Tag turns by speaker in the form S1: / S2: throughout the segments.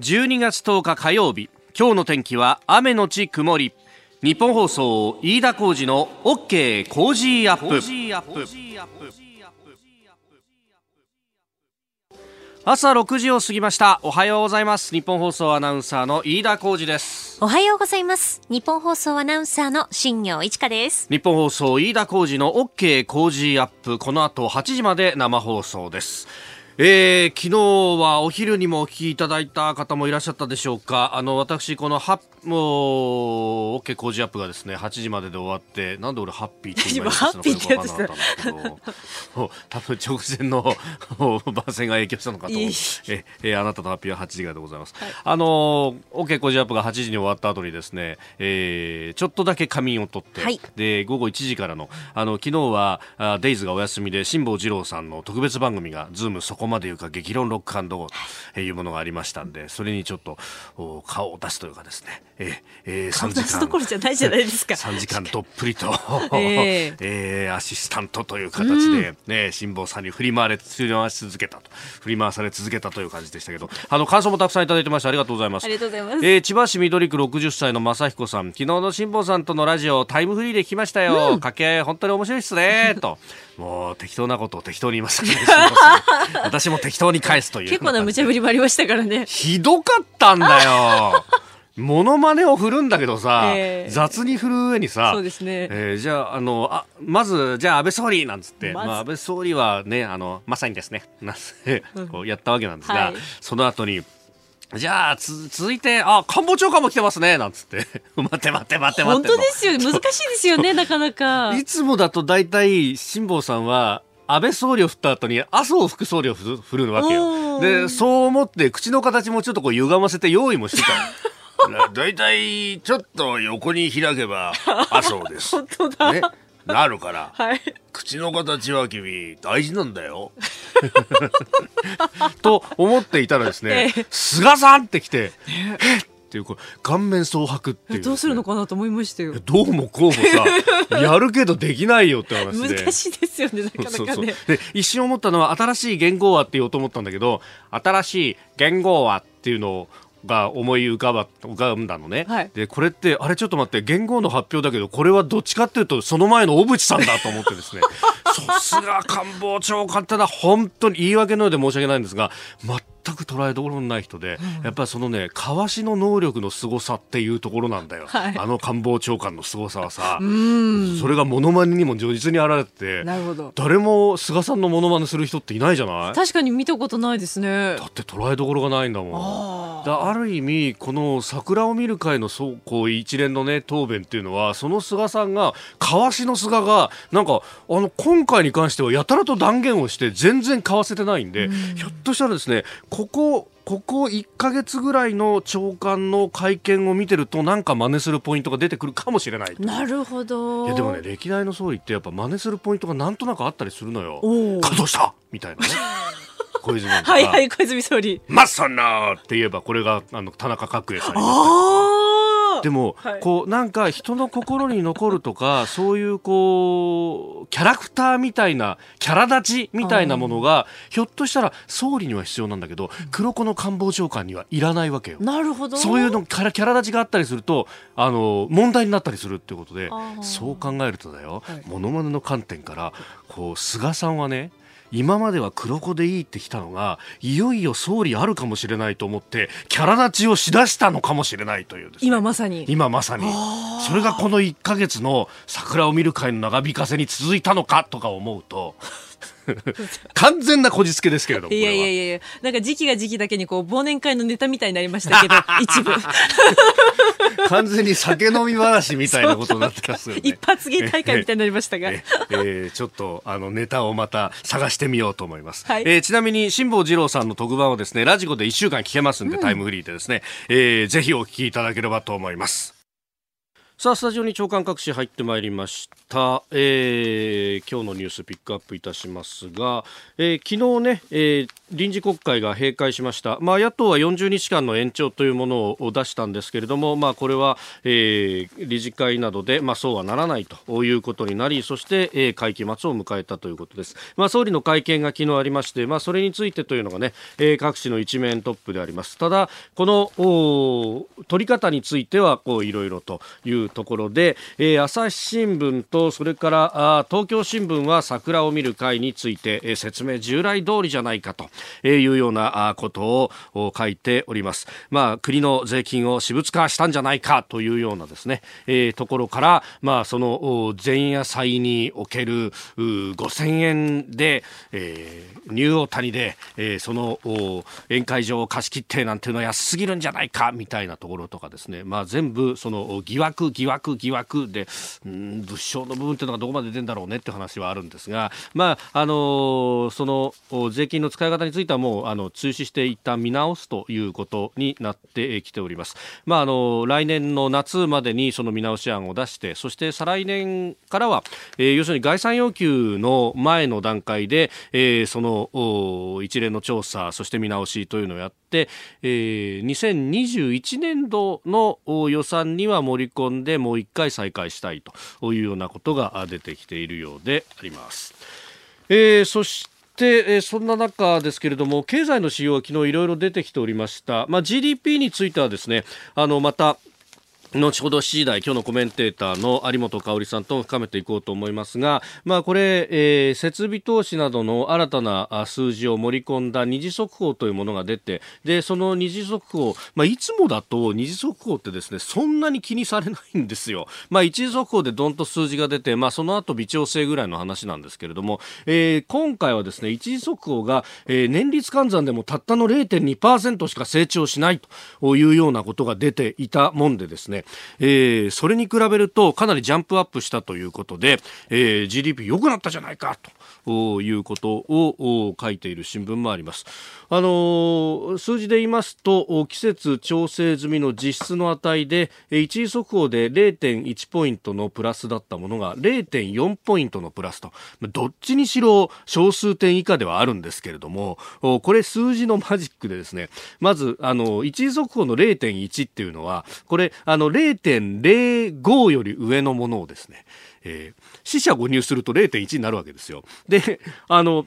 S1: 12月10日火曜日今日の天気は雨のち曇り。日本放送飯田浩二の OK コージーアップ。朝6時を過ぎました。おはようございます。ニッポン放送アナウンサーの飯田浩司です。
S2: おはようございます。ニッポン放送アナウンサーの新行市佳です。
S1: 日本放送飯田浩二の OK コージーアップ。この後8時まで生放送ですえー、昨日はお昼にもお聞きいただいた方もいらっしゃったでしょうか。あの、私、このハッ、もう、OK Cozy up がですね、8時までで終わって、なんで俺ハッピーって
S2: 今ハッピーってやつだ
S1: 多分直前の番宣が影響したのかと。ええー、あなたとハッピーは8時からでございます。はい、あの、OK 工事アップが8時に終わった後にですね、えー、ちょっとだけ仮眠を取って、はい、で、午後1時からの、あの、昨日は、あデイズがお休みで、辛坊治郎さんの特別番組が、ズームそこまでいうか激論ロックンドとい。うものがありましたんでそれにちょっと顔を出すというかですね、
S2: ええー、3時間。どころじゃないじゃないですか。
S1: 3時間どっぷりと、えー、えー、アシスタントという形で、ね、辛坊さんに振り回れ振り回し続けたと。振り回され続けたという感じでしたけど。あの感想もたくさんいただいてましたありがとうございます。
S2: ありがとうございます、
S1: えー、千葉市緑区60歳の正彦さん。昨日の辛坊さんとのラジオタイムフリーで聞きましたよ、うん、掛け合い本当に面白いっすね。と。もう適当なことを適当に言いましたね。私も適当に返すという
S2: 結構な無茶ぶりもありましたからね。
S1: ひどかったんだよモノマネを振るんだけどさ、えー、雑に振る上にさ、
S2: そうですね。
S1: えー、じゃあ、あの、あ、まず、じゃあ安倍総理なんつって、まあ安倍総理はね、あの、まさにですね、な こうやったわけなんですが、はい、その後に、じゃあ、つ、続いて、あ、官房長官も来てますね、なんつって。待って待って待って待って。
S2: 本当ですよ。難しいですよね、なかなか。
S1: いつもだと大体、辛坊さんは、安倍総理を振った後に麻生副総理を振るわけよ。で、そう思って口の形もちょっとこう歪ませて用意もしてた。大体ちょっと横に開けば 麻生です。
S2: 本当だ。ね、
S1: なるから、
S2: はい、
S1: 口の形は君大事なんだよ。と思っていたらですね、ええ、菅さんって来て、えっっていうこれ顔面蒼白っていう、ね、
S2: どうするのかなと思いましたよ。
S1: どうもこうもさ やるけどできないよって話
S2: で。難しいですよねなかなかね。で
S1: 一瞬思ったのは新しい言語はって言おうと思ったんだけど新しい言語はっていうのをが思い浮かば浮かんだのね、はい、でこれってあれちょっと待って言語の発表だけどこれはどっちかっていうとその前の小渕さんだと思ってですね。さすが官房長官ってのは本当に言い訳のようで申し訳ないんですが全く捉えどころのない人で、うん、やっぱりそのねかわしの能力の凄さっていうところなんだよ、はい、あの官房長官の凄さはさそれがものまねにも如実に現れて
S2: なるほど。
S1: 誰も菅さんのものまねする人っていないじゃない？
S2: 確かに見たことないですね。
S1: だって捉えどころがないんだもん。だある意味この桜を見る会のそうこう一連のね答弁っていうのはその菅さんがかわしの菅がなんかあの今回に関してはやたらと断言をして全然買わせてないんで、うん、ひょっとしたらですねここここ1か月ぐらいの長官の会見を見てるとなんか真似するポイントが出てくるかもしれない
S2: なるほど。
S1: いやでもね歴代の総理ってやっぱ真似するポイントがなんとなくあったりするのよ。稼働した？みたいなね。小泉
S2: はいはい小泉総理
S1: まさなって言えばこれがあの田中角栄さんにでも、はい、こうなんか人の心に残るとか そういうこうキャラクターみたいなキャラ立ちみたいなものがひょっとしたら総理には必要なんだけど黒子の官房長官にはいらないわけよ。
S2: なるほど。
S1: そういうのキャラキャラ立ちがあったりするとあの問題になったりするっていうことでそう考えるとだよ、はい、モノマネの観点からこう菅さんはね今までは黒子でいいってきたのがいよいよ総理あるかもしれないと思ってキャラ立ちをしだしたのかもしれないという、ね、
S2: 今まさに。
S1: 今まさに。それがこの1か月の桜を見る会の長引かせに続いたのかとか思うと完全なこじつけですけれども。
S2: いやいやいやなんか時期が時期だけにこう忘年会のネタみたいになりましたけど、一部。
S1: 完全に酒飲み話みたいなことになってますよね。
S2: 一発芸大会みたいになりましたが。
S1: ええー、ちょっとあのネタをまた探してみようと思います。はい、えー、ちなみに辛坊治郎さんの特番はですね、ラジコで1週間聞けますんで、うん、タイムフリーでですね、えー、ぜひお聞きいただければと思います。さあスタジオに長官各紙入ってまいりました、えー、今日のニュースピックアップいたしますが、えー、昨日ね、えー、臨時国会が閉会しました、まあ、野党は40日間の延長というものを出したんですけれども、まあ、これは、えー、理事会などで、まあ、そうはならないということになりそして、えー、会期末を迎えたということです、まあ、総理の会見が昨日ありまして、まあ、それについてというのがね、えー、各紙の一面トップであります。ただこの取り方についてはこういろいろというところで、えー、朝日新聞とそれからあ東京新聞は桜を見る会について、えー、説明従来通りじゃないかというようなことを書いております。まあ、国の税金を私物化したんじゃないかというようなですね、えー、ところから、まあ、その前夜祭における5000円で、えー、ニューオータニで、えー、その宴会場を貸し切ってなんていうのは安すぎるんじゃないかみたいなところとかですね、まあ、全部その疑惑疑惑疑惑で、うん、物証の部分というのがどこまで出るんだろうねって話はあるんですが、まああのその税金の使い方についてはもうあの中止していった見直すということになってきております。まああの来年の夏までにその見直し案を出してそして再来年からは、えー、要するに概算要求の前の段階で、えー、その一連の調査そして見直しというのをやって、えー、2021年度の予算には盛り込んでもう一回再開したいというようなことが出てきているようであります。えー、そしてで、えそんな中ですけれども経済の指標は昨日いろいろ出てきておりました、まあ、GDP についてはですねあのまた後ほど7時台、今日のコメンテーターの有本香さんと深めていこうと思いますが、まあ、これ、えー、設備投資などの新たな数字を盛り込んだ二次速報というものが出て、で、その二次速報、まあ、いつもだと二次速報ってですね、そんなに気にされないんですよ。まあ、一次速報でどんと数字が出て、まあ、その後微調整ぐらいの話なんですけれども、えー、今回はですね、一次速報が、えー、年率換算でもたったの0.2%しか成長しないというようなことが出ていたもんでですね、ね、えー、それに比べるとかなりジャンプアップしたということで、えー、GDP 良くなったじゃないかと。いうことを書いている新聞もあります。あの、数字で言いますと季節調整済みの実質の値で一時速報で0.1ポイントのプラスだったものが0.4ポイントのプラスとどっちにしろ小数点以下ではあるんですけれどもこれ数字のマジックでですねまずあの一時速報の0.1っていうのはこれあの0.05より上のものをですね、えー、死者誤入すると0.1になるわけですよ。で、あの、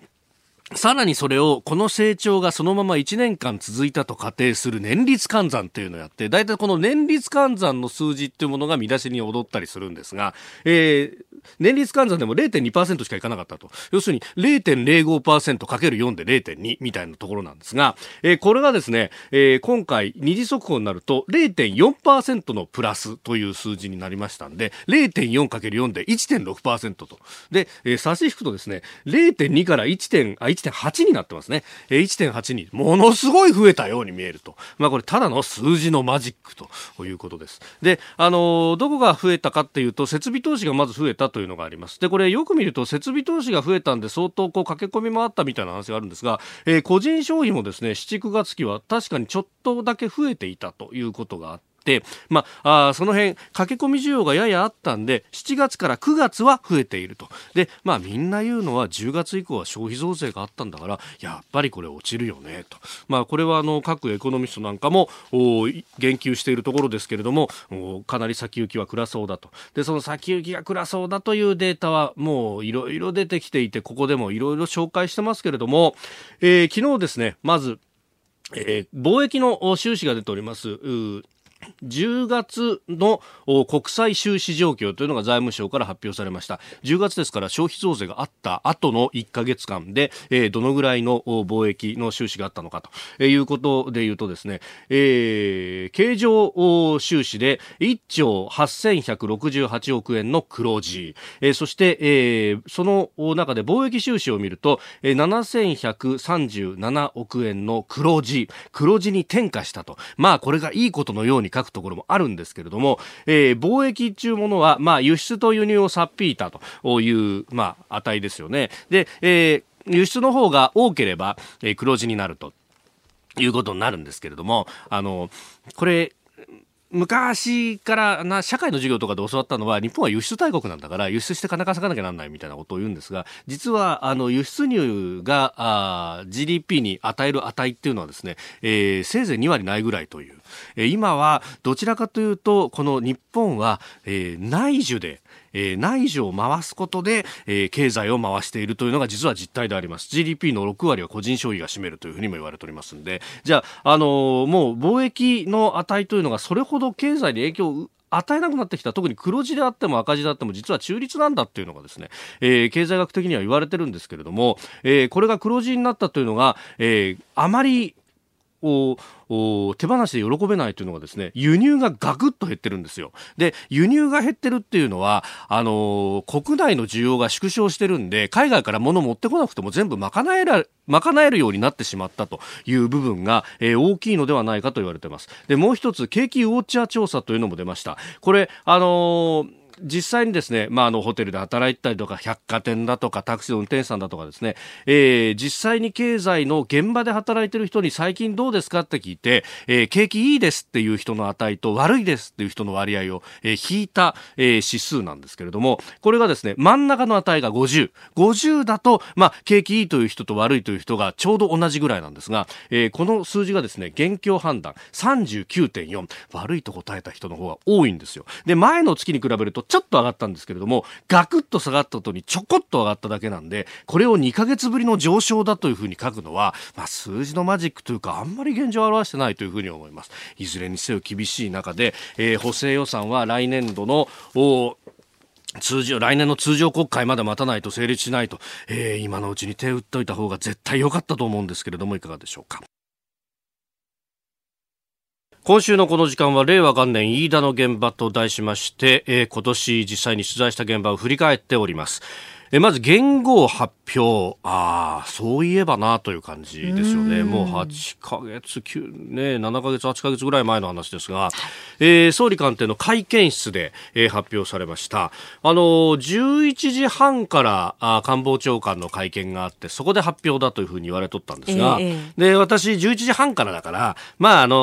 S1: さらにそれを、この成長がそのまま1年間続いたと仮定する年率換算っていうのをやって、大体この年率換算の数字っていうものが見出しに踊ったりするんですが、えー、年率換算でも0.2%しかいかなかったと。要するに 0.05%×4 で0.2みたいなところなんですが、えー、これがですね、えー、今回二次速報になると0.4%のプラスという数字になりましたんで、0.4×4 で1.6%と。で、えー、差し引くとですね、0.2から 1. あ1.8になってますね。え、1.8にものすごい増えたように見えると。まあこれただの数字のマジックということです。で、あの、どこが増えたかっていうと、設備投資がまず増えたというのがあります。で、これよく見ると設備投資が増えたんで相当こう駆け込みもあったみたいな話があるんですが、えー、個人消費もですね、7、9月期は確かにちょっとだけ増えていたということがあって、、まあ、あその辺駆け込み需要がややあったんで7月から9月は増えているとで、まあ、みんな言うのは10月以降は消費増税があったんだからやっぱりこれ落ちるよねと、まあ、これはあの各エコノミストなんかも言及しているところですけれどもかなり先行きは暗そうだとでその先行きが暗そうだというデータはもういろいろ出てきていてここでもいろいろ紹介してますけれども、えー、昨日ですねまずえー、貿易の収支が出ております。10月の国際収支状況というのが財務省から発表されました。10月ですから消費増税があった後の1か月間で、えー、どのぐらいの貿易の収支があったのかということでいうとですね、えー、経常収支で1兆8168億円の黒字、えー、そして、えー、その中で貿易収支を見ると、えー、7137億円の黒字黒字に転嫁したと。まあこれがいいことのように書くところもあるんですけれども、えー、貿易中ものは、まあ、輸出と輸入を差っぴいたという、まあ、値ですよね。で、えー、輸出の方が多ければ、えー、黒字になるということになるんですけれども、あの、これ、昔からな社会の授業とかで教わったのは日本は輸出大国なんだから輸出して金稼がなきゃなんないみたいなことを言うんですが実はあの輸出入があ GDP に与える値っていうのはですね、えー、せいぜい2割ないぐらいという、えー、今はどちらかというとこの日本は、えー、内需でえー、内需を回すことで、えー、経済を回しているというのが実は実態であります。GDP の6割は個人消費が占めるというふうにも言われておりますので。じゃあ、あのー、もう貿易の値というのがそれほど経済に影響を与えなくなってきた。特に黒字であっても赤字であっても実は中立なんだっていうのがですね、えー、経済学的には言われてるんですけれども、えー、これが黒字になったというのが、えー、あまりを手放しで喜べないというのがですね輸入がガクッと減ってるんですよ。で輸入が減ってるっていうのはあのー、国内の需要が縮小してるんで海外から物持ってこなくても全部賄えら賄えるようになってしまったという部分が、えー、大きいのではないかと言われてます。でもう一つ景気ウォッチャー調査というのも出ました。これあのー実際にですね、まあ、あのホテルで働いたりとか百貨店だとかタクシーの運転手さんだとかですね、えー、実際に経済の現場で働いてる人に最近どうですかって聞いて、えー、景気いいですっていう人の値と悪いですっていう人の割合を、えー、引いた、えー、指数なんですけれどもこれがですね真ん中の値が5050だと、まあ、景気いいという人と悪いという人がちょうど同じぐらいなんですが、えー、この数字がですね現況判断39.4悪いと答えた人の方が多いんですよ。で前の月に比べるとちょっと上がったんですけれども、ガクッと下がった後にちょこっと上がっただけなんで、これを2ヶ月ぶりの上昇だというふうに書くのは、まあ、数字のマジックというか、あんまり現状を表してないというふうに思います。いずれにせよ厳しい中で、えー、補正予算は来年度の、通常、来年の通常国会まで待たないと成立しないと、えー、今のうちに手を打っておいた方が絶対良かったと思うんですけれども、いかがでしょうか？今週のこの時間は令和元年飯田の現場と題しまして、えー、今年実際に取材した現場を振り返っております。えまず元号発表、ああ、そういえばなという感じですよね。もう8ヶ月、9、ね、7ヶ月、8ヶ月ぐらい前の話ですが、えー、総理官邸の会見室で、えー、発表されました。あの11時半からあ官房長官の会見があって、そこで発表だというふうに言われとったんですが、えー、で、私11時半からだから、まあ、あの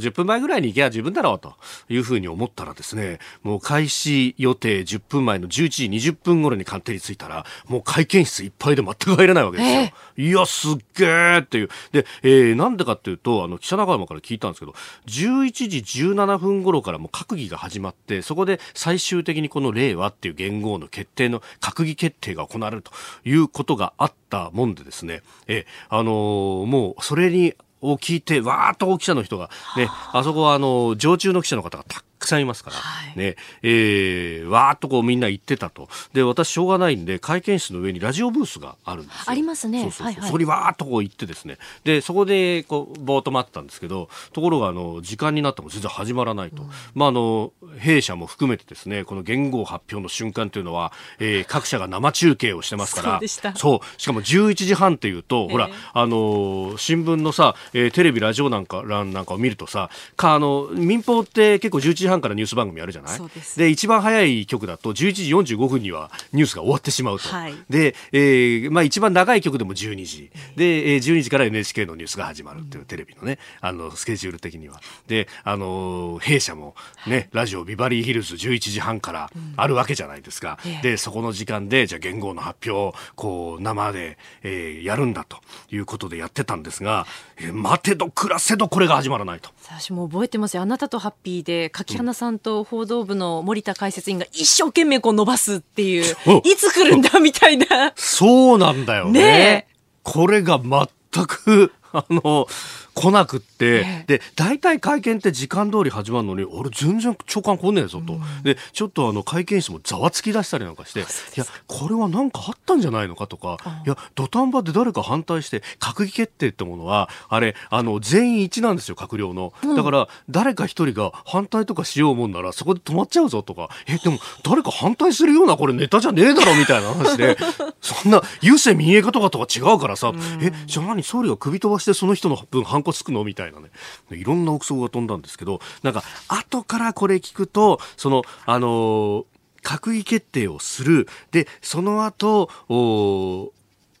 S1: ー、10分前ぐらいに行けば十分だろうというふうに思ったらですね、もう開始予定10分前の11時20分頃に官邸に着いたら、もう会見室いっぱいで全く入れないわけですよ。えー、いや、すっげーっていう。で、えー、なんでかっていうと、あの、記者仲間から聞いたんですけど、11時17分頃からもう閣議が始まって、そこで最終的にこの令和っていう元号の決定の、閣議決定が行われるということがあったもんでですね、えー、あのー、もうそれにを聞いて、わーっと記者の人が、ね、あそこはあの、常駐の記者の方がたくさんいますから、はい、ね、えー、わーっとこうみんな言ってたと。で、私しょうがないんで、会見室の上にラジオブースがあるんですよ。
S2: ありますね。
S1: そうそうそう。はいはい、そこにわーっとこう行ってですね。で、そこで、こう、ぼーっと待ったんですけど、ところが、あの、時間になっても全然始まらないと。うん、まあ、あの、弊社も含めてですね、この言語発表の瞬間というのは、えー、各社が生中継をしてますから、そう、しかも11時半っていうと、えー、ほら、あの、新聞のさ、えー、テレビ、ラジオなんか、欄なんかを見るとさ、か、あの、民放って結構11時半からニュース番組あるじゃない？で一番早い曲だと11時45分にはニュースが終わってしまうと。はい、で、えー、まあ一番長い曲でも12時。で、えー、12時から NHK のニュースが始まるっていうテレビのね、あの、スケジュール的には。で、あの、弊社もね、ラジオビバリーヒルズ11時半からあるわけじゃないですか。うん、で、そこの時間で、じゃあ元号の発表を、こう、生で、えー、やるんだということでやってたんですが、えー、待てど暮らせどこれが始まらないと。
S2: 私も覚えてますよ。あなたとハッピーで、柿花さんと報道部の森田解説員が一生懸命こう伸ばすっていう、いつ来るんだみたいな。
S1: そうなんだよね。ねこれが全く、あの、来なくって、で、大体会見って時間通り始まるのに、俺全然長官来ねえぞと。うん、で、ちょっとあの会見室もざわつき出したりなんかして、いや、これは何かあったんじゃないのかとか、いや、土壇場で誰か反対して、閣議決定ってものは、あれ、あの、全員一致なんですよ、閣僚の。だから、誰か一人が反対とかしようもんなら、そこで止まっちゃうぞとか、え、でも、誰か反対するようなこれネタじゃねえだろみたいな話で、そんな、郵政民営化とかとは違うからさ、え、じゃあ何、総理が首飛ばしてその人の分反骨つくの？みたいなね。いろんな憶測が飛んだんですけどなんか後からこれ聞くとそのあの、閣議決定をする。でその後お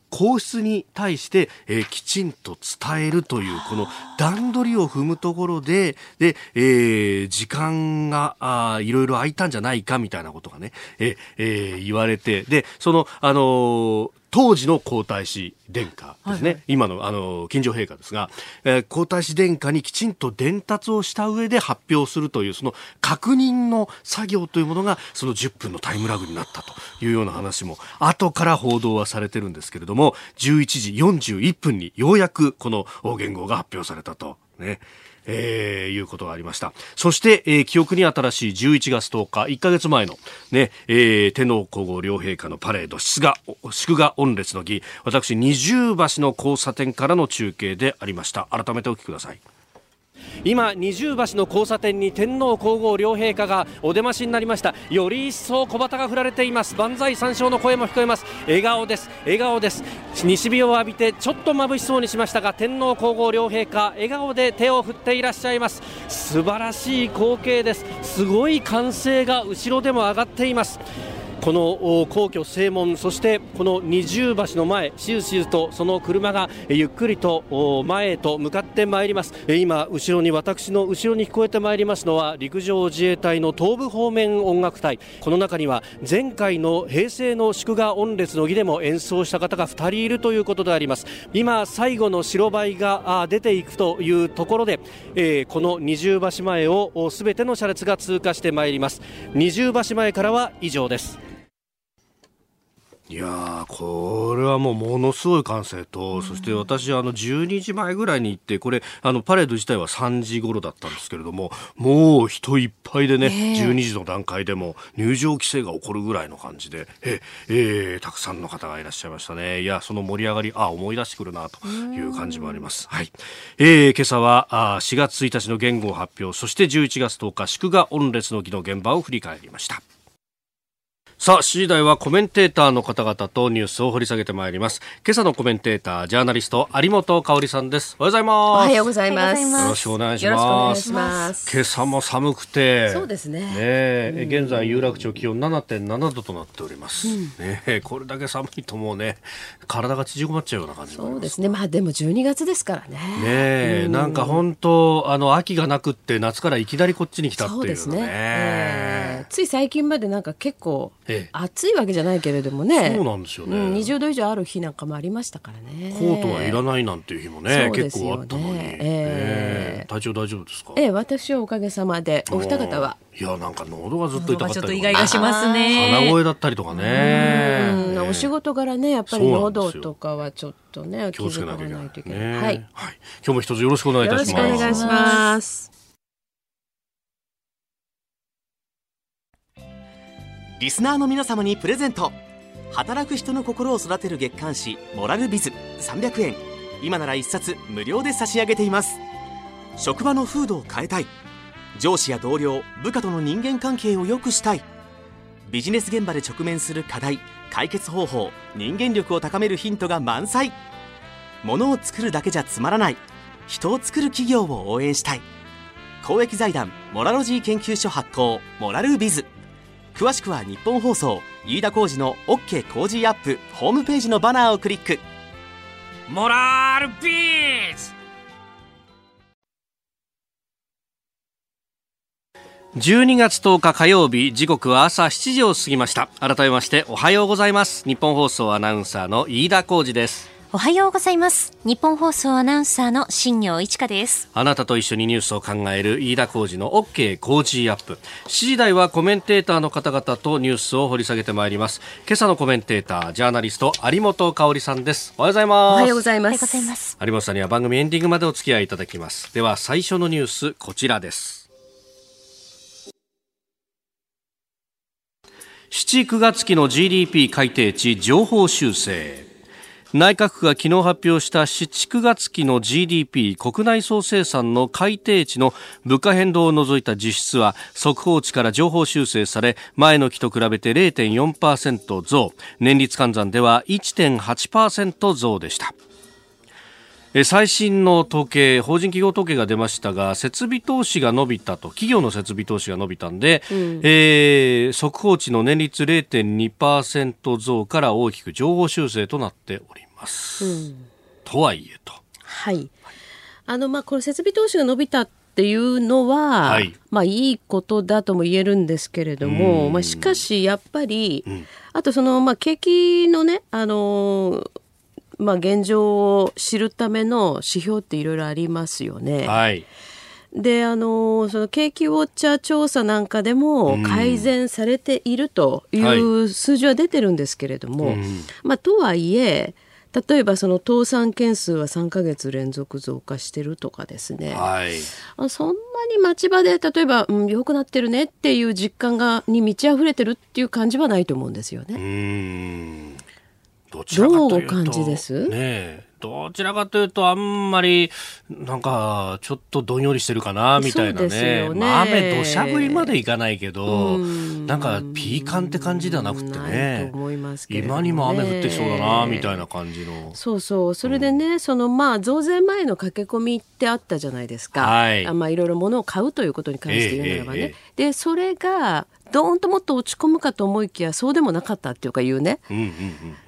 S1: 皇室に対して、えー、きちんと伝えるというこの段取りを踏むところでで、えー、時間があいろいろ空いたんじゃないかみたいなことがね、ええー、言われて。でそのあのー当時の皇太子殿下ですね、はいはい、今のあの金城陛下ですが、えー、皇太子殿下にきちんと伝達をした上で発表するというその確認の作業というものがその10分のタイムラグになったというような話も後から報道はされてるんですけれども11時41分にようやくこの言語が発表されたと。ね。えー、いうことがありました。そして、えー、記憶に新しい11月10日、1ヶ月前の、ね、えー、天皇皇后両陛下のパレード、祝賀、祝賀御列の儀、私、二重橋の交差点からの中継でありました。改めてお聞きください。今二重橋の交差点に天皇皇后両陛下がお出ましになりました。より一層小旗が振られています。万歳三唱の声も聞こえます。笑顔です。笑顔です。西日を浴びてちょっと眩しそうにしましたが天皇皇后両陛下笑顔で手を振っていらっしゃいます。素晴らしい光景です。すごい歓声が後ろでも上がっています。この皇居正門そしてこの二重橋の前しずしずとその車がゆっくりと前へと向かってまいります。今後ろに私の後ろに聞こえてまいりますのは陸上自衛隊の東部方面音楽隊。この中には前回の平成の祝賀御列の儀でも演奏した方が2人いるということであります。今最後の白バイが出ていくというところで、この二重橋前をすべての車列が通過してまいります。二重橋前からは以上です。いやこれはもうものすごい歓声と、うん、そして私、あの12時前ぐらいに行って、これ、あのパレード自体は3時頃だったんですけれども、もう人いっぱいでね、えー、12時の段階でも入場規制が起こるぐらいの感じで、ええー、たくさんの方がいらっしゃいましたね。いや、その盛り上がり、あ思い出してくるなという感じもあります。はい。えー、今朝はあ4月1日の言語発表、そして11月10日、祝賀御列の儀の現場を振り返りました。さあ、7時台はコメンテーターの方々とニュースを掘り下げてまいります。今朝のコメンテーター、ジャーナリスト、有本香里さんです。おはようございます。お
S3: はようございます。
S1: よろしくお願いします。ます今朝も寒くて。
S3: そうですね。
S1: ね、うん、現在、有楽町気温7.7度となっております。うん、ねこれだけ寒いともうね、体が縮こまっちゃうような感じ
S3: そうですね。まあでも12月ですからね。
S1: ね、うん、なんか本当、あの、秋がなくって夏からいきなりこっちに来たっていう、ね、そうですね。
S3: えー、つい最近までなんか結構、暑いわけじゃないけれどもね。
S1: そうなんですよね、うん、
S3: 20度以上ある日なんかもありましたからね。
S1: コートはいらないなんていう日もね、ね、結構あったのに、えー、体調大丈夫ですか？
S3: ええ私はおかげさまで。お二方は？
S1: いやなんか喉がずっと痛かったりとか、ね、ちょっと
S2: 意外がしますね。
S1: 鼻声だったりとかね。
S3: お仕事柄ねやっぱり喉とかはちょっとね気をつけなきゃいけない。といけない、はい、はい、
S1: 今日も一つよろしくお願いいたします。
S3: よろしくお願いします
S4: リスナーの皆様にプレゼント。働く人の心を育てる月刊誌「モラルビズ」300円今なら1冊無料で差し上げています。職場の風土を変えたい。上司や同僚部下との人間関係を良くしたい。ビジネス現場で直面する課題解決方法人間力を高めるヒントが満載。ものを作るだけじゃつまらない。人を作る企業を応援したい。公益財団モラロジー研究所発行モラルビズ。詳しくは日本放送飯田浩司の OK 工事アップホームページのバナーをクリック。
S1: モラルビズ12月10日火曜日時刻は朝7時を過ぎました。改めましておはようございます。日本放送アナウンサーの飯田浩司です
S2: おはようございます。日本放送アナウンサーの新業一華です。
S1: あなたと一緒にニュースを考える飯田浩二の OK 工事アップ。7時台はコメンテーターの方々とニュースを掘り下げてまいります。今朝のコメンテーター、ジャーナリスト、有本香里さんです。おはようございます。
S3: おはようございます。
S1: 有本さんには番組エンディングまでお付き合いいただきます。では最初のニュース、こちらです。7、9月期の GDP 改定値情報修正。内閣府が昨日発表した7、9月期の GDP 国内総生産の改定値の物価変動を除いた実質は速報値から情報修正され前の期と比べて0.4%増。年率換算では1.8%増でした。最新の統計、法人企業統計が出ましたが、設備投資が伸びたと、企業の設備投資が伸びたんで、うん、えー、速報値の年率0.2%増から大きく上方修正となっております。ます。うん、とはいえと。
S3: はい。あの、まあ、これ設備投資が伸びたっていうのは、はい、まあいいことだとも言えるんですけれども、まあしかしやっぱり、うん、あとその、まあ景気のね、あのまあ現状を知るための指標っていろいろありますよね。はい。であのその景気ウォッチャー調査なんかでも改善されているという数字は出てるんですけれども、はい、まあ、とはいえ例えばその倒産件数は3か月連続増加してるとかですね、はい、そんなに町場で例えば、うん、良くなってるねっていう実感がに満ち溢れてるっていう感じはないと思うんですよね。
S1: うとどう感じです？ねどちらかというと、あんまり、なんか、ちょっとどんよりしてるかな、みたいなね。ねまあ、雨、土砂降りまでいかないけど、んなんか、ピーカンって感じではなくてね。今にも雨降ってそうだな、みたいな感じの。
S3: そうそう。それでね、うん、その、まあ、増税前の駆け込みってあったじゃないですか。はい。あまあ、いろいろ物を買うということに関して言うならばね。えーえー、で、それが、どーんともっと落ち込むかと思いきやそうでもなかったっていうか言うね、うんうん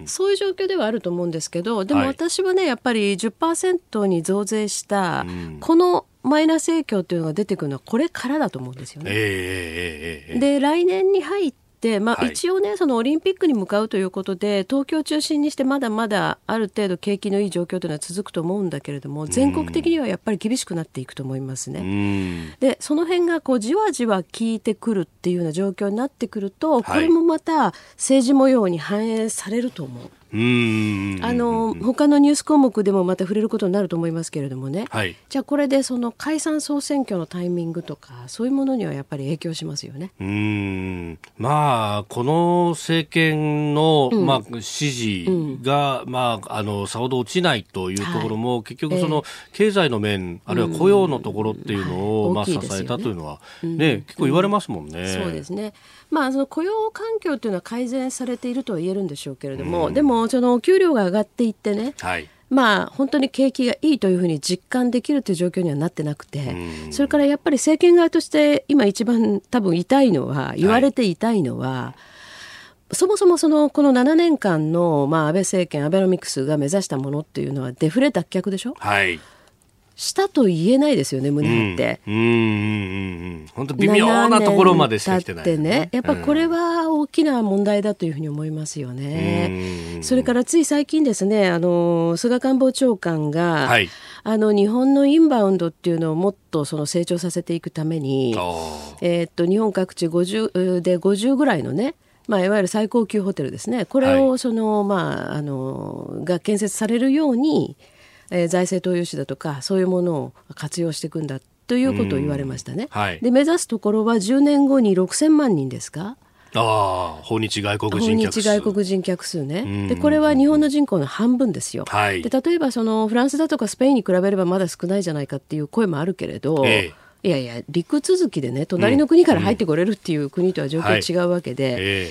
S3: うん、そういう状況ではあると思うんですけどでも私はね、はい、やっぱり10%に増税した、このマイナス影響っていうのが出てくるのはこれからだと思うんですよね。えーえー、で来年に入って、まあ、一応ね、はい、そのオリンピックに向かうということで東京を中心にしてまだまだある程度景気のいい状況というのは続くと思うんだけれども全国的にはやっぱり厳しくなっていくと思いますね。でその辺がこうじわじわ効いてくるっていうような状況になってくるとこれもまた政治模様に反映されると思う。うんあの他のニュース項目でもまた触れることになると思いますけれどもね、はい、じゃあこれでその解散総選挙のタイミングとかそういうものにはやっぱり影響しますよね。
S1: うん。まあこの政権の、うん、まあ、支持が、うん、まあ、あのさほど落ちないというところも、はい、結局その、経済の面あるいは雇用のところっていうのを、まあ、支えたというのはね、結構言われますもんね。
S3: そうですね。まあ、その雇用環境というのは改善されているとは言えるんでしょうけれども、うん、でもそのお給料が上がっていってね、はい、まあ、本当に景気がいいというふうに実感できるという状況にはなってなくて、それからやっぱり政権側として今一番多分痛いのは言われて痛いのは、はい、そもそもそのこの7年間の、まあ、安倍政権アベノミクスが目指したものっていうのはデフレ脱却でしょ、はいしたと言えないですよね、胸張って。うん、うん、うん。
S1: 本当微妙なところまでしてきてない、
S3: ね。ね。やっぱこれは大きな問題だというふうに思いますよね。それからつい最近ですね、あの、菅官房長官が、はい、あの、日本のインバウンドっていうのをもっとその成長させていくために、えー、っと、日本各地50で50ぐらいのね、まあ、いわゆる最高級ホテルですね。これを、その、はい、まあ、あの、が建設されるように、えー、財政投融資だとかそういうものを活用していくんだということを言われましたね。はい、で目指すところは10年後に6000万人ですか？
S1: ああ、訪日外国人
S3: 客数。訪日外国人客数ね。で、これは日本の人口の半分ですよ。はい、で、例えばそのフランスだとかスペインに比べればまだ少ないじゃないかっていう声もあるけれど、ええ、いやいや、陸続きでね、隣の国から入ってこれるっていう国とは状況違うわけで、うんうんはいえ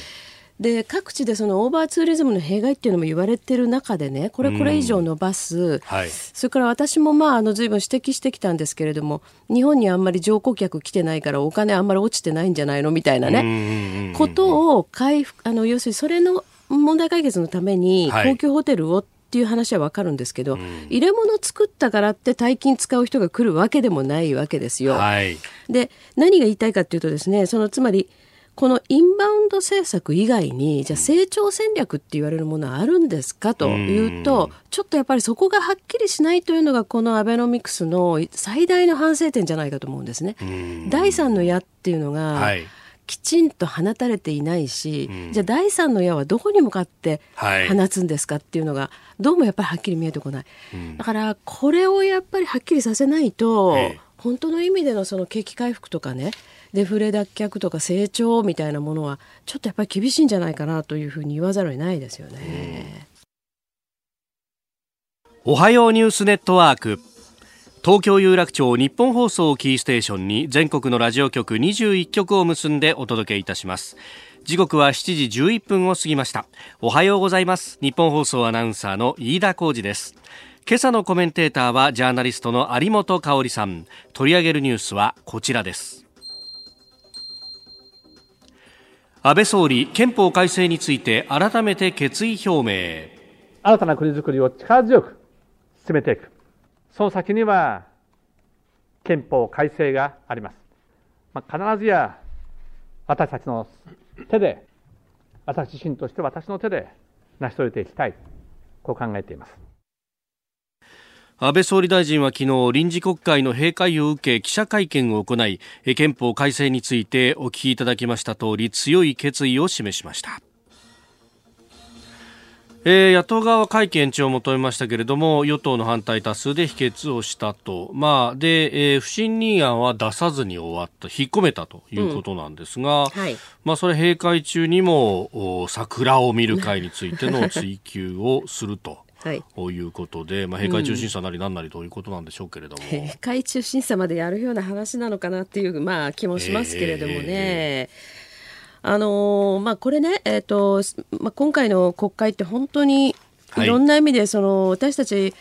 S3: で各地でそのオーバーツーリズムの弊害っていうのも言われてる中でねこれこれ以上伸ばす、はい、それから私もまああの随分指摘してきたんですけれども日本にあんまり乗降客来てないからお金あんまり落ちてないんじゃないの？みたいなね。ことを回復あの要するにそれの問題解決のために高級ホテルを、っていう話はわかるんですけど、うん、入れ物作ったからって大金使う人が来るわけでもないわけですよ。はい、で何が言いたいかというとですねそのつまりこのインバウンド政策以外にじゃあ成長戦略って言われるものはあるんですかというとちょっとやっぱりそこがはっきりしないというのがこのアベノミクスの最大の反省点じゃないかと思うんですね。第三の矢っていうのが、はい。きちんと放たれていないし、うん、じゃあ第三の矢はどこに向かって放つんですかっていうのがどうもやっぱりはっきり見えてこない、うん、だからこれをやっぱりはっきりさせないと、本当の意味でのその景気回復とかねデフレ脱却とか成長みたいなものはちょっとやっぱり厳しいんじゃないかなというふうに言わざるを得ないですよね。
S1: おはようニュースネットワーク。東京有楽町日本放送キーステーションに全国のラジオ局21局を結んでお届けいたします。時刻は7時11分を過ぎました。おはようございます。日本放送アナウンサーの飯田浩二です。今朝のコメンテーターはジャーナリストの有本香里さん。取り上げるニュースはこちらです。安倍総理憲法改正について改めて決意表明
S5: 新たな国づくりを力強く進めていく。その先には、憲法改正があります。まあ、必ずや、私たちの手で、私自身として私の手で成し遂げていきたい。こう考えています。
S1: 安倍総理大臣は昨日臨時国会の閉会を受け記者会見を行い憲法改正についてお聞きいただきました通り強い決意を示しました。えー、野党側は会期延長を求めましたけれども与党の反対多数で否決をしたと、まあでえー、不信任案は出さずに終わった。引っ込めたということなんですが、うん。はい、まあ、それ閉会中にも桜を見る会についての追及をすると。はい、ということで、まあ、閉会中審査なりなんなりということなんでしょうけれども、
S3: うん、閉会中審査までやるような話なのかなっていう、まあ、気もしますけれどもね。えー。あのー、まあ、これね、えーとまあ、今回の国会って本当にいろんな意味でその、私たち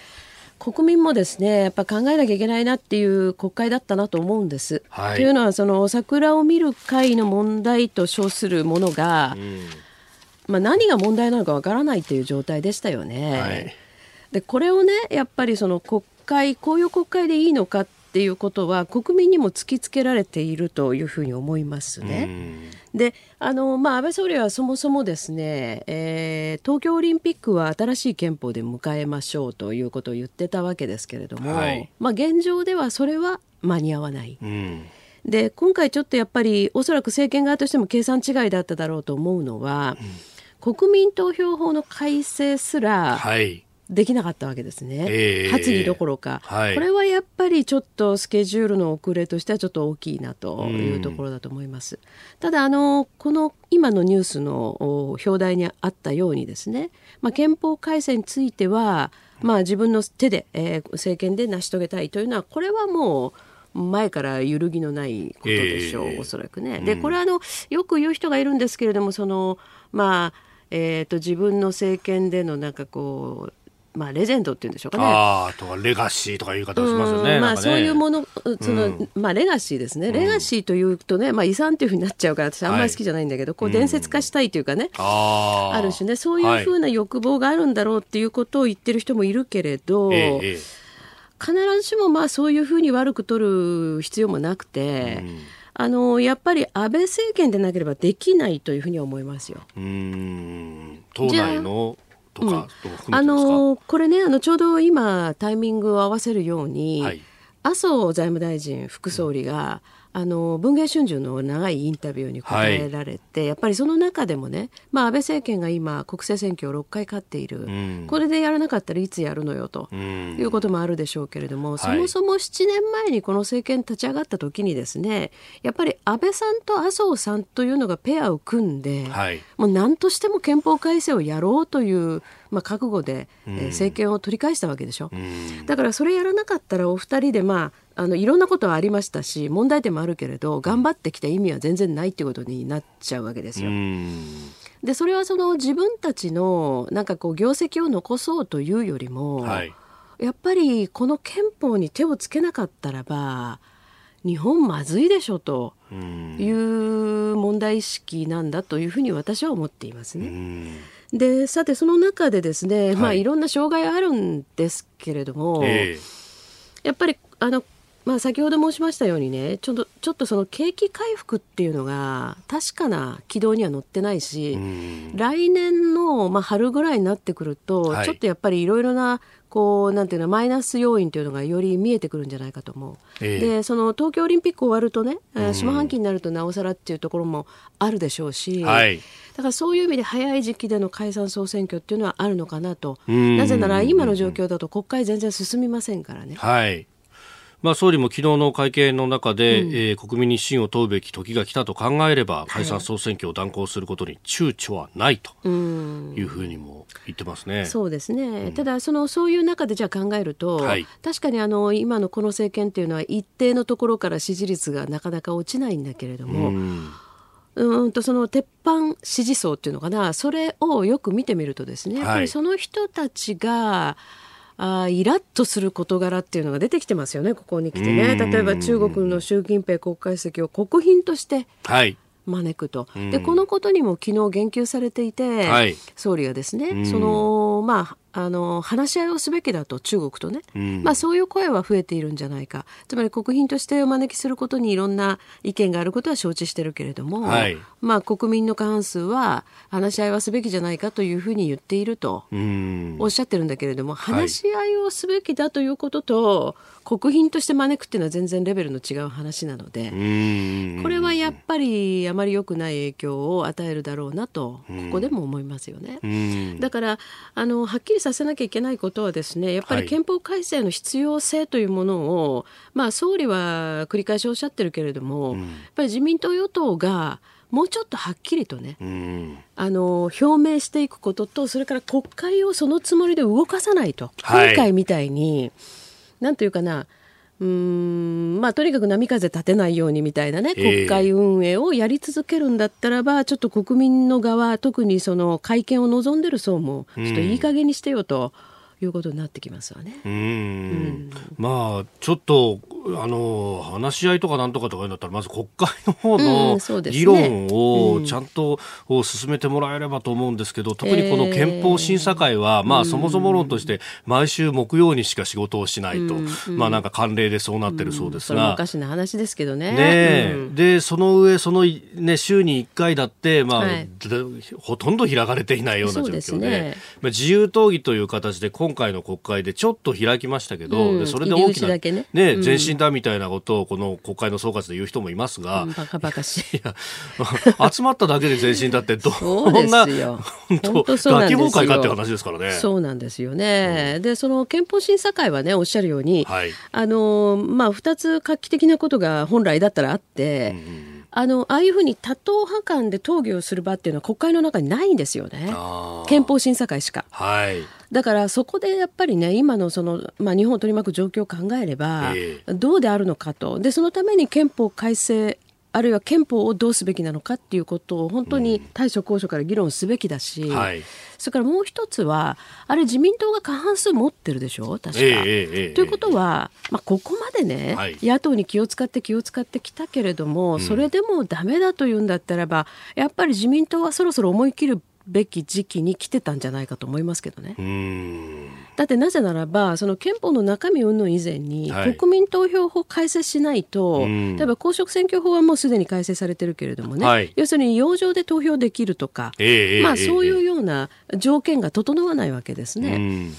S3: 国民もですねやっぱ考えなきゃいけないなっていう国会だったなと思うんです。はい、というのはその桜を見る会の問題と称するものが、うん、まあ、何が問題なのかわからないという状態でしたよね。はい、でこれをねやっぱりその国会こういう国会でいいのかっていうことは国民にも突きつけられているというふうに思いますね。であの、まあ、安倍総理はそもそもですね、えー、東京オリンピックは新しい憲法で迎えましょうということを言ってたわけですけれども、はい、まあ、現状ではそれは間に合わない。うんで今回ちょっとやっぱりおそらく政権側としても計算違いだっただろうと思うのは、うん、国民投票法の改正すら、はい、できなかったわけですね、えー、発議どころか、はい、これはやっぱりちょっとスケジュールの遅れとしてはちょっと大きいなというところだと思います。ただあのこの今のニュースの表題にあったようにですね、まあ、憲法改正については、まあ、自分の手で、えー、政権で成し遂げたいというのはこれはもう前から揺るぎのないことでしょう、えー、おそらくね。でこれはあのよく言う人がいるんですけれどもそのまあえーと自分の政権でのなんかこうまあ、レジェンドっていうんでしょうかね。
S1: あとかレガシーとかいう方をしますよね。まあ、
S3: そういうもの、その、うん、まあ、レガシーですね。レガシーというとね、まあ、遺産っていうふうになっちゃうから、私あんまり好きじゃないんだけど、はい、こう、伝説化したいというかね、うん、あある種ね、そういうふうな欲望があるんだろうっていうことを言ってる人もいるけれど、ええ、必ずしもまあ、そういうふうに悪く取る必要もなくて、うんあのやっぱり安倍政権でなければできないというふうに思いますよ。うん。
S1: 党内のとか、
S3: うん、あのこれねあのちょうど今タイミングを合わせるように、はい、麻生財務大臣副総理が、うんあの文藝春秋の長いインタビューに答えられて、はい、やっぱりその中でもね、まあ、安倍政権が今国政選挙を6回勝っている、うん、これでやらなかったらいつやるのよと、うん、いうこともあるでしょうけれども、そもそも7年前にこの政権立ち上がった時にですねやっぱり安倍さんと麻生さんというのがペアを組んで、はい、もう何としても憲法改正をやろうというまあ、覚悟で、えー、政権を取り返したわけでしょ、うん、だからそれやらなかったらお二人でまああのいろんなことはありましたし問題点もあるけれど頑張ってきた意味は全然ないっていうことになっちゃうわけですよ。でそれはその自分たちのなんかこう業績を残そうというよりも、はい、やっぱりこの憲法に手をつけなかったらば日本まずいでしょという問題意識なんだというふうに私は思っていますね。でさてその中でですね、はい、まあいろんな障害あるんですけれども、えー、やっぱりあのまあ、先ほど申しましたようにねちょっとちょっとその景気回復っていうのが確かな軌道には乗ってないし来年の、まあ、春ぐらいになってくると、はい、ちょっとやっぱりいろいろなこうなんていうのマイナス要因というのがより見えてくるんじゃないかと思う、えー、でその東京オリンピック終わるとね、下半期になるとなおさらっていうところもあるでしょうし、はい、だからそういう意味で早い時期での解散総選挙っていうのはあるのかなと。なぜなら今の状況だと国会全然進みませんからね。
S1: はいまあ、総理も昨日の会見の中で、うん、えー、国民に信を問うべき時が来たと考えれば解散総選挙を断行することに躊躇はないというふうにも言ってますね。
S3: そうですね、うん、ただそのそういう中でじゃあ考えると、はい、確かにあの今のこの政権っていうのは一定のところから支持率がなかなか落ちないんだけれども。うん。うんとその鉄板支持層っていうのかなそれをよく見てみるとですね、やっぱりその人たちがあイラッとする事柄っていうのが出てきてますよね、ここに来てね。例えば中国の習近平国家主席を国賓として招くと。はい、で、このことにも昨日言及されていて、はい、総理はですね、その、まあ、あの話し合いをすべきだと中国とね、うん、まあ、そういう声は増えているんじゃないか。つまり国賓としてお招きすることにいろんな意見があることは承知してるけれども、はい、まあ、国民の過半数は話し合いはすべきじゃないかというふうに言っているとおっしゃってるんだけれども、話し合いをすべきだということと、国賓として招くっていうのは全然レベルの違う話なのでこれはやっぱりあまり良くない影響を与えるだろうなとここでも思いますよね。だからあのはっきりさせなきゃいけないことはですねやっぱり憲法改正の必要性というものを、はい、まあ、総理は繰り返しおっしゃってるけれども、やっぱり自民党与党がもうちょっとはっきりとね、あの表明していくこととそれから国会をそのつもりで動かさないと、はい、今回みたいに。なんというかなうんまあ、とにかく波風立てないようにみたいなね、国会運営をやり続けるんだったらば、ちょっと国民の側、特にその会見を望んでる層も、ちょっといい加減にしてよと。いうことになってきますわね。うん。
S1: うん。まあちょっとあの話し合いとかなんとかとかになったらまず国会の方の議論をちゃんと進めてもらえればと思うんですけど、特にこの憲法審査会は、まあそもそも論として毎週木曜にしか仕事をしないと、まあなんか慣例でそうなってるそうですが、
S3: おかしな話ですけどね。
S1: ねでその上そのね週に1回だってまあ、はい、ほとんど開かれていないような状況で、ね、まあ自由討議という形で今回の国会でちょっと開きましたけど、でそれで大きなね。ね前進だみたいなことをこの国会の総括で言う人もいますが、うん、
S3: バカバカしい。や
S1: 集まっただけで前進だってどんな本当大規模会かって話ですからね。
S3: そうなんですよね。うん、でその憲法審査会はねおっしゃるように、はい、あのまあ二つ画期的なことが本来だったらあって。うんあのああいうふうに多党派間で討議をする場っていうのは国会の中にないんですよね。憲法審査会しか。
S1: はい、
S3: だからそこでやっぱりね今のその、まあ、日本を取り巻く状況を考えれば、えー、どうであるのかと。でそのために憲法改正あるいは憲法をどうすべきなのかっていうことを本当に対処交渉から議論すべきだし、うんはい、それからもう一つはあれ自民党が過半数持ってるでしょ？確か。えー、ということは、まあ、ここまでね、はい、野党に気を使って気を使ってきたけれども、うん、それでもダメだというんだったらばやっぱり自民党はそろそろ思い切るべき時期に来てたんじゃないかと思いますけどね。だってなぜならばその憲法の中身云々以前に、国民投票法改正しないと例えば公職選挙法はもうすでに改正されてるけれどもね、はい、要するに洋上で投票できるとか、えー、まあ、そういうような条件が整わないわけですね。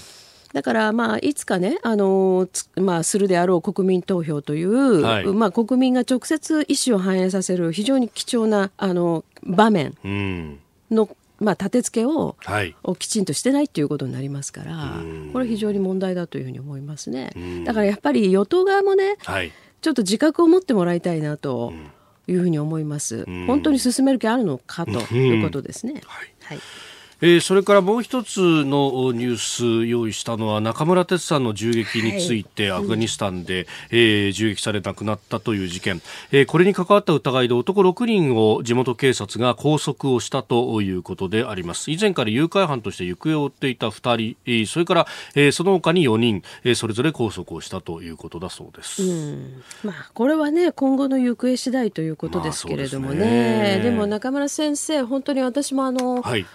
S3: だからまあいつかね、あのまあ、するであろう国民投票という、はい、まあ、国民が直接意思を反映させる非常に貴重なあの場面のまあ、立て付けを,、はい、をきちんとしてないということになりますから、これ非常に問題だというふうに思いますね。だからやっぱり与党側もね、はい、ちょっと自覚を持ってもらいたいなというふうに思います。本当に進める気あるのかということですね。はい、はい
S1: えー、それからもう一つのニュース用意したのは中村哲さんの銃撃について、アフガニスタンで、えー、銃撃され亡くなったという事件、えー、これに関わった疑いで男6人を地元警察が拘束をしたということであります。以前から誘拐犯として行方を追っていた2人、それから、えー、その他に4人、えー、それぞれ拘束をしたということだそうです、うん。
S3: まあ、これはね今後の行方次第ということですけれどもね。まあ、ね。でも中村先生本当に私もあの、はい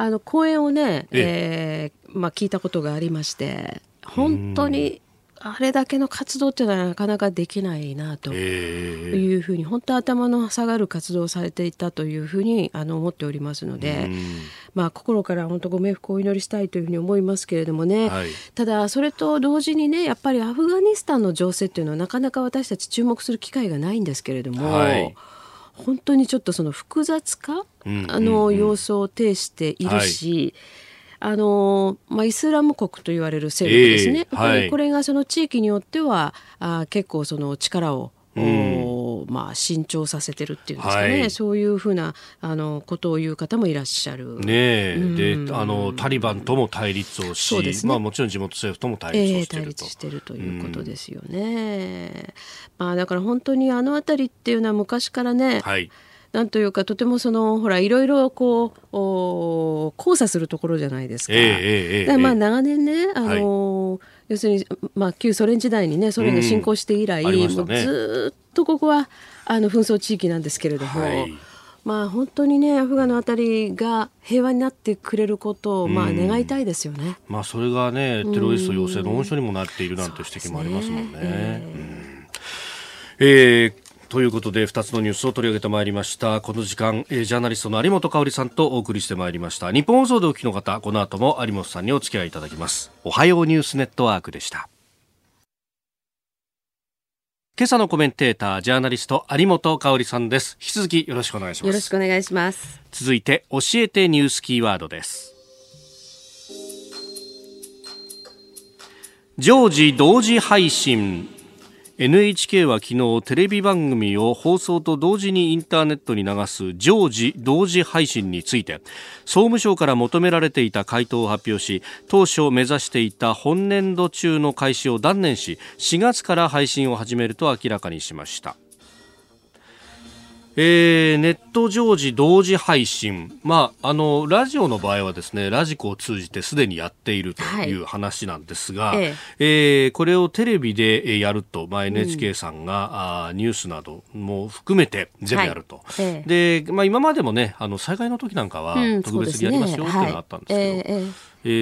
S3: あの講演をね、ええ。ー、まあ、聞いたことがありまして本当にあれだけの活動っていうのはなかなかできないなというふうに、本当頭の下がる活動をされていたというふうにあの思っておりますので、まあ、心から本当ご冥福をお祈りしたいというふうに思いますけれどもね、はい、ただそれと同時にねやっぱりアフガニスタンの情勢っていうのはなかなか私たち注目する機会がないんですけれども。はい本当にちょっとその複雑化、うん。あの様相を呈しているし、はい、あのまあ、イスラム国と言われる勢力ですね、えーはい、これがその地域によってはあ結構その力をうん、まあ、伸長させてるっていうんですかね、はい、そういうふうなあのことを言う方もいらっしゃる。
S1: ねうん、であのタリバンとも対立をし、ね、まあ、もちろん地元政府とも対立をしていると,、えー、対立
S3: してるということですよね。まあ、だから本当にあの辺りっていうのは昔からね、はい。なんというかとてもそのほらいろいろこうお交差するところじゃないですか。えーえーえー、まあ長年ねあのーはい要するに、まあ、旧ソ連時代にねソ連が侵攻して以来、うんね、もうずっとここはあの紛争地域なんですけれども、はい、まあ本当にねアフガンのあたりが平和になってくれることをまあ願いたいですよね。
S1: まあそれがねテロリスト養成の温床にもなっているなんて指摘もありますもんね。えー、えーということで2つのニュースを取り上げてまいりました。この時間、えー、ジャーナリストの有本香里さんとお送りしてまいりました。日本放送でお聞きの方この後も有本さんにお付き合いいただきます。おはようニュースネットワークでした。今朝のコメンテータージャーナリスト有本香里さんです。引き続きよろしくお願いします。
S3: よろしくお願いします。
S1: 続いて教えてニュースキーワードです。常時同時配信 NHK は昨日テレビ番組を放送と同時にインターネットに流す常時同時配信について総務省から求められていた回答を発表し当初目指していた本年度中の開始を断念し4月から配信を始めると明らかにしました。えー、ネット常時同時配信、まあ、あのラジオの場合はですねラジコを通じてすでにやっているという話なんですが、はい、え。えー、これをテレビでやると、まあ、NHK さんが、うん、あニュースなども含めて全部やると、はい。ええ、でまあ、今までもねあの災害の時なんかは特別にやりますよっていうのがあったんですけど。うんえ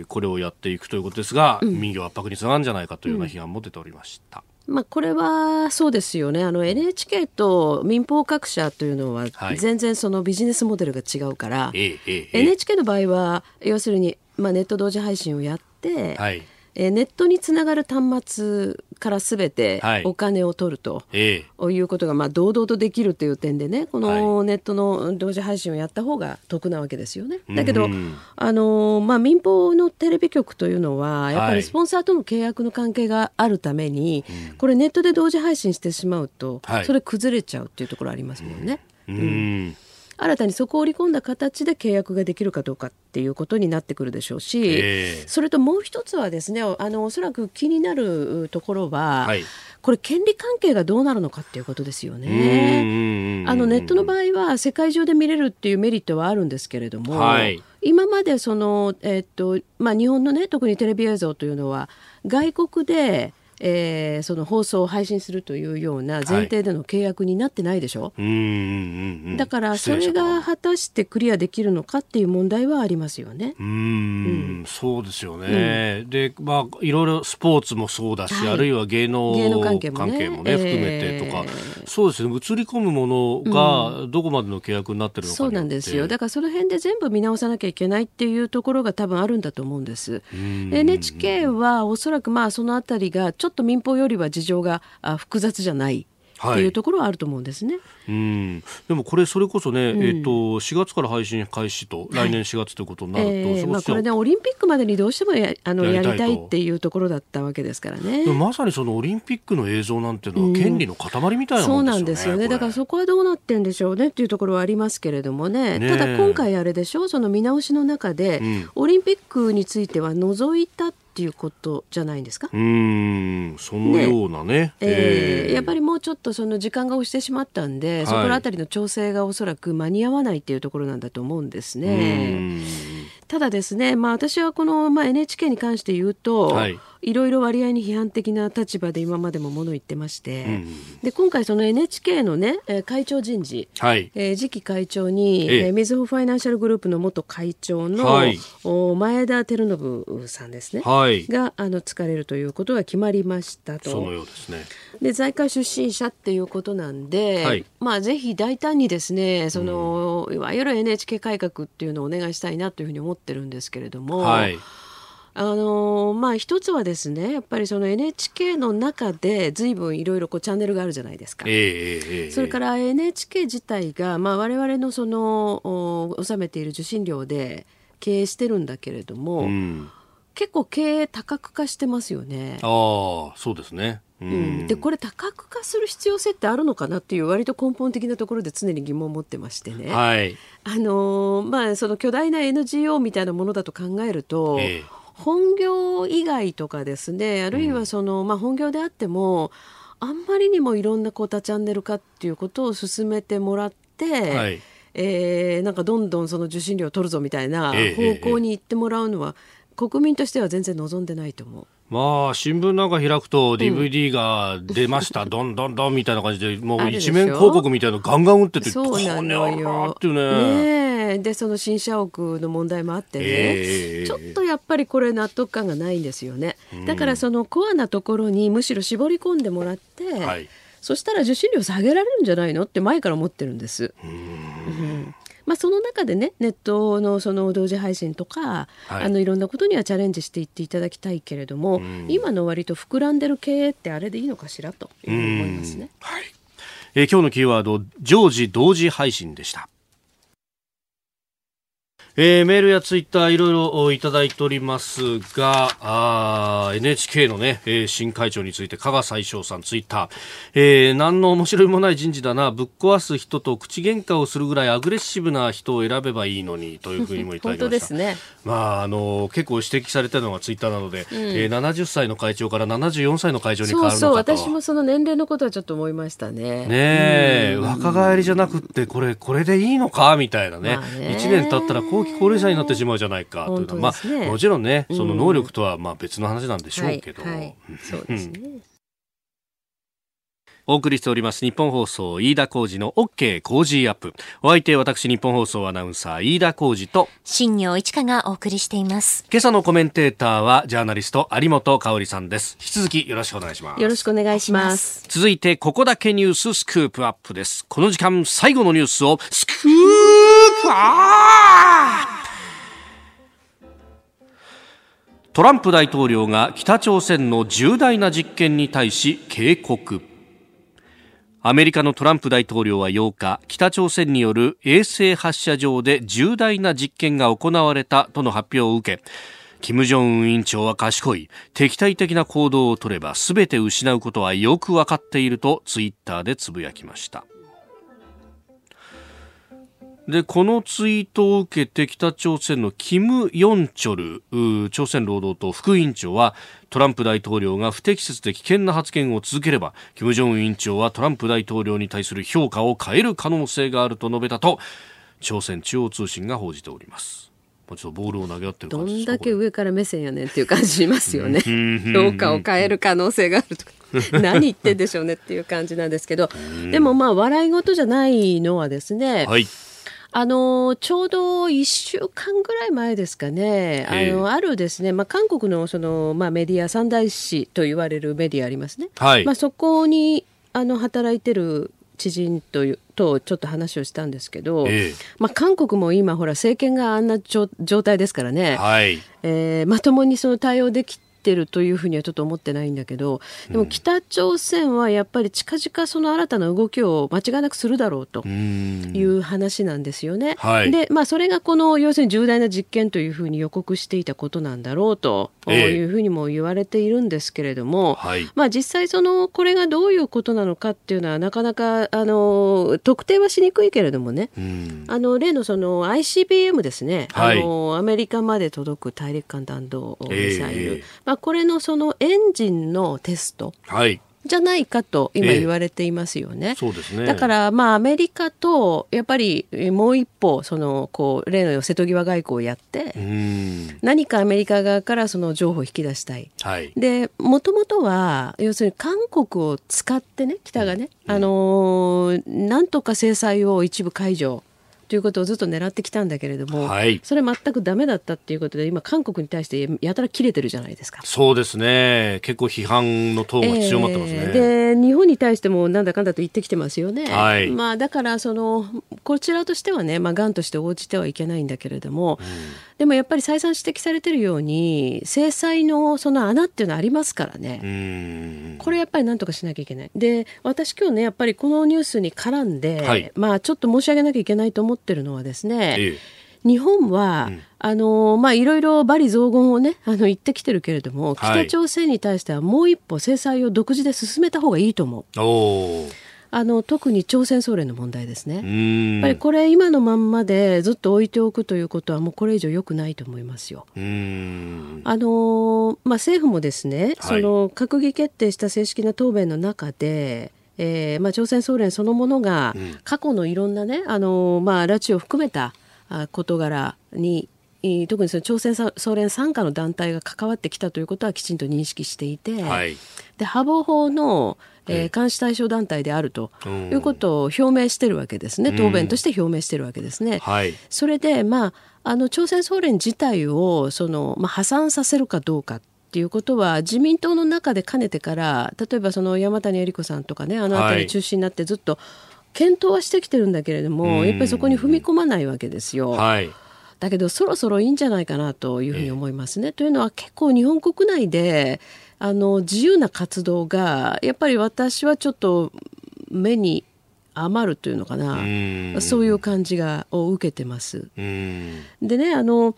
S1: えー、これをやっていくということですが、うん、民業圧迫につながるんじゃないかというような批判も出ておりました。
S3: まあ、これはそうですよね。あの NHK と民放各社というのは全然そのビジネスモデルが違うから、はい、NHK の場合は要するに、まあ、ネット同時配信をやって、はいえー、ネットにつながる端末からすべてお金を取ると、はい、いうことがまあ堂々とできるという点でねこのネットの同時配信をやった方が得なわけですよね。だけど、あのまあ、民放のテレビ局というのはやっぱりスポンサーとの契約の関係があるために、はい、これネットで同時配信してしまうと、それ崩れちゃうっていうところありますもんね。うん新たにそこを織り込んだ形で契約ができるかどうかっていうことになってくるでしょうし、えー、それともう一つはですねあのおそらく気になるところは、はい、これ権利関係がどうなるのかっていうことですよね。あのネットの場合は世界中で見れるっていうメリットはあるんですけれども、はい、今までその、えー、っとまあ、日本のね特にテレビ映像というのは外国でえー、その放送を配信するというような前提での契約になってないでしょ、はい、だからそれが果たしてクリアできるのかっていう問題はありますよね。
S1: うん、そうですよね、うん、でまあいろいろスポーツもそうだし、はい、あるいは芸能芸能関係もね、もね含めてとか、えー、そうですね。映り込むものがどこまでの契約になってるのか、
S3: そうなんですよ。だからその辺で全部見直さなきゃいけないっていうところが多分あるんだと思うんです。NHK はおそらくまあそのあたりがちょっと民放よりは事情が複雑じゃないっていうところはあると思うんですね。はい、
S1: うん。でもこれそれこそね、うん、えっ、ー、と4月から配信開始と、来年4月ということになると、え
S3: ー、まあ、これねオリンピックまでにどうしてもやあのやりたいっていうところだったわけですからね。
S1: まさにそのオリンピックの映像なんていうのは権利の塊みたいな、ねうん、
S3: そうなんですよね。だからそこはどうなってんでしょうねっていうところはありますけれどもね。ねただ今回あれでしょ？うその見直しの中で、うん、オリンピックについては除いたっていうことじゃないんですか？
S1: うんそのようなね。ね、
S3: えー、やっぱりもうちょっとその時間が押してしまったんで、はい、そこら辺りの調整がおそらく間に合わないっていうところなんだと思うんですね。ただですね、まあ、私はこの、まあ、NHK に関して言うと、はいいろいろ割合に批判的な立場で今までももの言ってまして、うん、で今回、その NHK の、ね、会長人事、はい、えー、次期会長に、えー、みずほファイナンシャルグループの元会長の、はい、前田照信さんですね、はい、があの疲れるということが決まりましたと。
S1: そのようですね。
S3: で財界出身者っていうことなんで、はい、まあ、ぜひ大胆にですねその、うん、いわゆる NHK 改革っていうのをお願いしたいなというふうに思ってるんですけれども。はいあのまあ一つはですねやっぱりその NHK の中で随分いろいろこうチャンネルがあるじゃないですか、えー、それから NHK 自体が、まあ、我々のその納めている受信料で経営してるんだけれども、うん、結構経営多角化してますよね。
S1: あそうですね。
S3: うん、でこれ多角化する必要性ってあるのかなっていう割と根本的なところで常に疑問を持ってましてね、はい、あのまあ、その巨大な NGO みたいなものだと考えると、えー本業以外とかですねあるいはその、うん、まあ、本業であってもあんまりにもいろんなこう多チャンネル化っていうことを進めてもらって、はい、えー、なんかどんどんその受信料を取るぞみたいな方向に行ってもらうのは、国民としては全然望んでないと思う。
S1: まあ、新聞なんか開くと DVD が出ました、うん、どんどんどんみたいな感じで、もう一面広告みたいなのガンガン打ってて、
S3: そうなのよ。
S1: ってね。
S3: ねで、その新社屋の問題もあってね、えー、ちょっとやっぱりこれ納得感がないんですよね。だからそのコアなところにむしろ絞り込んでもらって、はい、そしたら受信料下げられるんじゃないの？って前から思ってるんです。うんまあ、その中でねネットのその同時配信とか、はい、あのいろんなことにはチャレンジしていっていただきたいけれども、今の割と膨らんでる経営ってあれでいいのかしらと思いますね。はい
S1: えー、今日のキーワード常時同時配信でした。えー、メールやツイッターいろいろいただいておりますが、あ NHK のね、えー、新会長について加賀最翔さんツイッター、えー、何の面白いもない人事だな、ぶっ壊す人と口喧嘩をするぐらいアグレッシブな人を選べばいいのにというふうにもいただきました。ですね。まあ、あの、結構指摘されたのがツイッターなので、うん、えー、70歳の会長から74歳の会長に変わるのかとそう
S3: そう、私もその年齢のことはちょっと思いましたね。
S1: ねえ、若返りじゃなくて、これ、これでいいのか？みたいなね。まあ、ね1年経ったらこう後期高齢者になってしまうじゃないかというのは、ね、まあ、もちろんね、その能力とはまあ別の話なんでしょうけど。はいはい、そうですね。お送りしております日本放送飯田浩二の OK 工事アップ。お相手私日本放送アナウンサー飯田浩二と
S2: 新業一華がお送りしています。
S1: 今朝のコメンテーターはジャーナリスト有本香里さんです。引き続きよろしくお願いします。
S3: よろしくお願いします。
S1: 続いてここだけニューススクープアップです。この時間最後のニュースをスクープアップトランプ大統領が北朝鮮の重大な実験に対し警告アメリカのトランプ大統領は8日北朝鮮による衛星発射場で重大な実験が行われたとの発表を受け金正恩委員長は賢い。敵対的な行動を取れば全て失うことはよくわかっているとツイッターでつぶやきました。で、このツイートを受けて北朝鮮のキム・ヨンチョル朝鮮労働党副委員長はトランプ大統領が不適切で危険な発言を続ければ金正恩委員長はトランプ大統領に対する評価を変える可能性があると述べたと朝鮮中央通信が報じております。ちょっとボールを投げ合ってる
S3: どんだけ上から目線やねんっていう感じしますよね。評価を変える可能性があるとか。何言ってんでしょうねっていう感じなんですけど、でもまあ笑い事じゃないのはですね、はいあのちょうど1週間ぐらい前ですかね、あのあるですね、まあ、韓国のその、まあ、メディア、三大紙と言われるメディアありますね、はい、まあ、そこにあの働いてる知人ととちょっと話をしたんですけど、えー、まあ、韓国も今、ほら、政権があんな状態ですからね、はい、えー、まともにその対応できってるというふうにはちょっと思ってないんだけどでも北朝鮮はやっぱり近々その新たな動きを間違いなくするだろうという話なんですよね。はい、でまあそれがこの要するに重大な実験というふうに予告していたことなんだろうというふうにも言われているんですけれども、はい、まあ実際そのこれがどういうことなのかっていうのはなかなかあの特定はしにくいけれどもね。あの例のその ICBM ですね、はい、あのアメリカまで届く大陸間弾道ミサイル、えー、まあ、これのそのエンジンのテスト。はいじゃないかと今言われていますよね。えそうですね。だからまあアメリカとやっぱりもう一歩そのこう例の瀬戸際外交をやって何かアメリカ側からその情報を引き出したい。はい、でもともとは要するに韓国を使ってね北がね、うん、あのー、なんとか制裁を一部解除。ということをずっと狙ってきたんだけれども、はい、それ全くダメだったっていうことで今韓国に対してやたら切れてるじゃないですか。
S1: そうですね。結構批判のトーンが強まってますね、え
S3: ー、で日本に対してもなんだかんだと言ってきてますよね、はい、まあだからそのこちらとしてはねまあがんとして応じてはいけないんだけれども、うんでもやっぱり再三指摘されてるように制裁のその穴っていうのはありますからね。これやっぱりなんとかしなきゃいけない。で私今日ねやっぱりこのニュースに絡んで、はい、まあちょっと申し上げなきゃいけないと思ってるのはですね、ええ。日本は、うん、あのまあ、いろいろ罵詈雑言をね、あの、言ってきてるけれども、北朝鮮に対してはもう一歩制裁を独自で進めた方がいいと思う。あの特に朝鮮総連の問題ですね。やっぱりこれ今のまんまでずっと置いておくということはもうこれ以上良くないと思いますよ。あのまあ政府もですね、はい、その閣議決定した正式な答弁の中で。えーまあ、朝鮮総連そのものが過去のいろんなね、あのまあ、拉致を含めた事柄に特にその朝鮮総連傘下の団体が関わってきたということはきちんと認識していて、はい、でハボ法のえー、監視対象団体であるということを表明してるわけですね、答弁として表明してるわけですね。はい、それで、まあ、あの朝鮮総連自体をその、まあ、破産させるかどうかっていうことは自民党の中でかねてから例えばその山谷恵理子さんとかねあの辺り中心になってずっと検討はしてきてるんだけれども、はい、やっぱりそこに踏み込まないわけですよ。はい。だけどそろそろいいんじゃないかなというふうに思いますね。えー、というのは結構日本国内であの自由な活動がやっぱり私はちょっと目に余るというのかな。そういう感じがを受けてます。でねあの、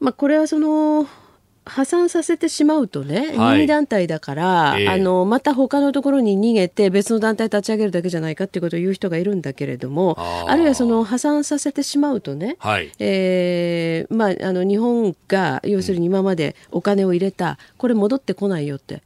S3: まあ、これはその破産させてしまうとね、任意団体だから、えー、あのまた他のところに逃げて別の団体立ち上げるだけじゃないかっていうことを言う人がいるんだけれどもあるいはその破産させてしまうとね、はい、えー、まあ、あの日本が要するに今までお金を入れたこれ戻ってこないよって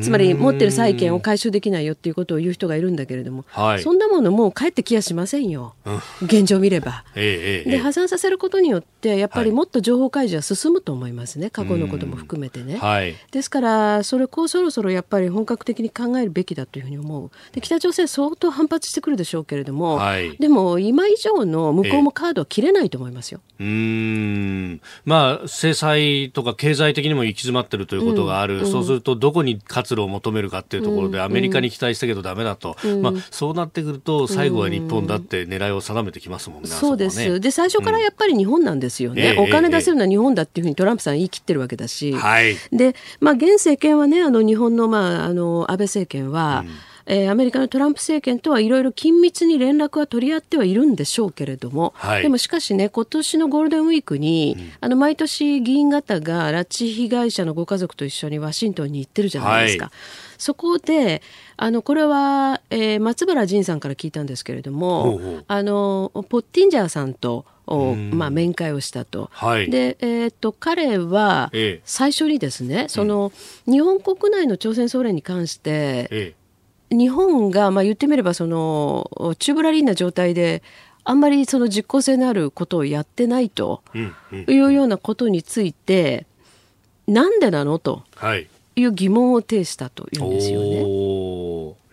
S3: つまり持ってる債権を回収できないよっていうことを言う人がいるんだけれども、はい、そんなものもう帰ってきやしませんよ、うん、現状を見れば。ええ、で破産させることによってやっぱりもっと情報開示は進むと思いますね、過去のことも含めてね。はい、ですからそれこうそろそろやっぱり本格的に考えるべきだというふうに思う。で北朝鮮相当反発してくるでしょうけれども、はい、でも今以上の向こうもカードは切れないと思いますよ。
S1: え、うん。まあ制裁とか経済的にも行き詰まってるということがある、うん、そうするとどこに活路を求めるかっていうところで、アメリカに期待したけどだめだと、まあ、そうなってくると最後は日本だって狙いを定めてきますもんね。
S3: そうです、ね、で最初からやっぱり日本なんですよね、お金出せるのは日本だっていうふうにトランプさん言い切ってるわけだし、はい、で、まあ、現政権はねあの日本の,、まあ、あの安倍政権は、うんえー、アメリカのトランプ政権とはいろいろ緊密に連絡は取り合ってはいるんでしょうけれども、はい、でもしかしね、今年のゴールデンウィークに、うん、あの毎年議員方が拉致被害者のご家族と一緒にワシントンに行ってるじゃないですか。はい、そこであのこれは、えー、松原仁さんから聞いたんですけれどもあのポッティンジャーさんとを、まあ、面会をしたと。はい、で、えー、っと彼は最初にですね、ええ、その、日本国内の朝鮮総連に関して、え日本が、まあ、言ってみればそのチューブラリーな状態であんまりその実効性のあることをやってないというようなことについて、なんでなの？とい。う疑問を呈したというんですよね。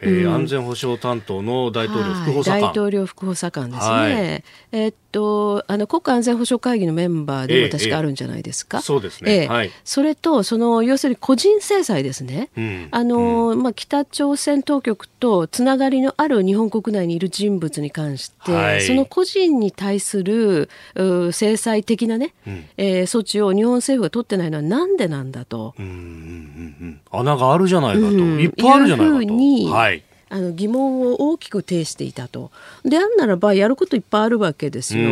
S1: えー、うん、安全保障担当の大統領副補佐官、
S3: 大統領副補佐官ですね、はい、えー、っとあの国家安全保障会議のメンバーでも確かあるんじゃないですか、えーえー、
S1: そうですね、えー、はい、
S3: それとその要するに個人制裁ですね、うん、あの、うん、まあ、北朝鮮当局とつながりのある日本国内にいる人物に関して、はい、その個人に対する制裁的なね、うん、えー、措置を日本政府が取ってないのはなんでなんだと。うんうんうん
S1: うん。穴があるじゃないかと、いっぱいあるじゃないかと。はい、
S3: あの疑問を大きく呈していたと。であんならばやることいっぱいあるわけですよ。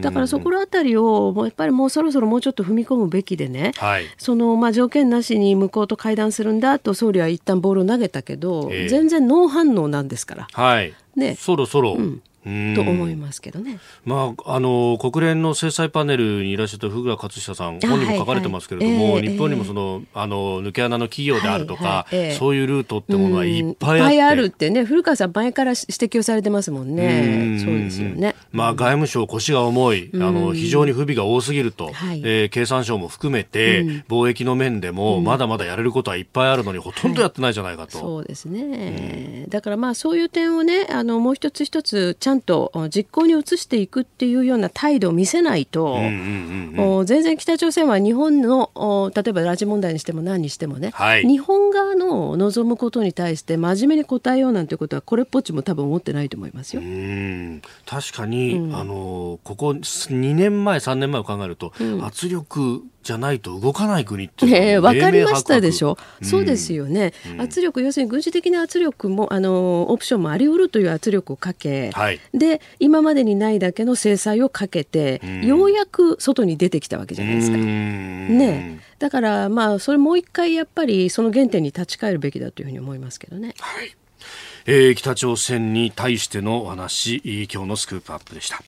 S3: だからそこら辺りをやっぱりもうそろそろもうちょっと踏み込むべきでね、はい、そのまあ条件なしに向こうと会談するんだと総理は一旦ボールを投げたけど、えー、全然ノー反応なんですから。
S1: はい、ね、そろそろ、うん
S3: と思いますけどね、
S1: まあ、あの国連の制裁パネルにいらっしゃった福倉克久さん、本にも書かれてますけれども、はい。はい、日本にもその、あの抜け穴の企業であるとか、はいはい、そういうルートってものはいっぱいあって、いっぱいあ
S3: るってね、古川さん、前から指摘をされてますもんね、そうですよね、
S1: まあ、外務省、腰が重い、あの非常に不備が多すぎると、はい、えー、経産省も含めて、貿易の面でも、まだまだやれることはいっぱいあるのに、ほとん。どやってないじゃないかと。
S3: そうですね、だからまあそういう点をね、あのもう一つ一つ、ちゃんと実行に移していくっていうような態度を見せないと、全然北朝鮮は日本の例えば拉致問題にしても何にしてもね、はい、日本側の望むことに対して真面目に答えようなんてことはこれっぽっちも多分思ってないと思いますよ。
S1: 確かに、うん、あのここ2年前3年前を考えると、うん、圧力じゃないと動かない国って
S3: いうのは、分かりましたでしょ、うん、そうですよね、うん、圧力要するに軍事的な圧力もあのオプションもあり得るという圧力をかけ、はい、で今までにないだけの制裁をかけて、うん、ようやく外に出てきたわけじゃないですか。ね。だからまあそれもう一回やっぱりその原点に立ち返るべきだというふうに思いますけどね。
S1: はい。えー、北朝鮮に対してのお話今日のスクープアップでした。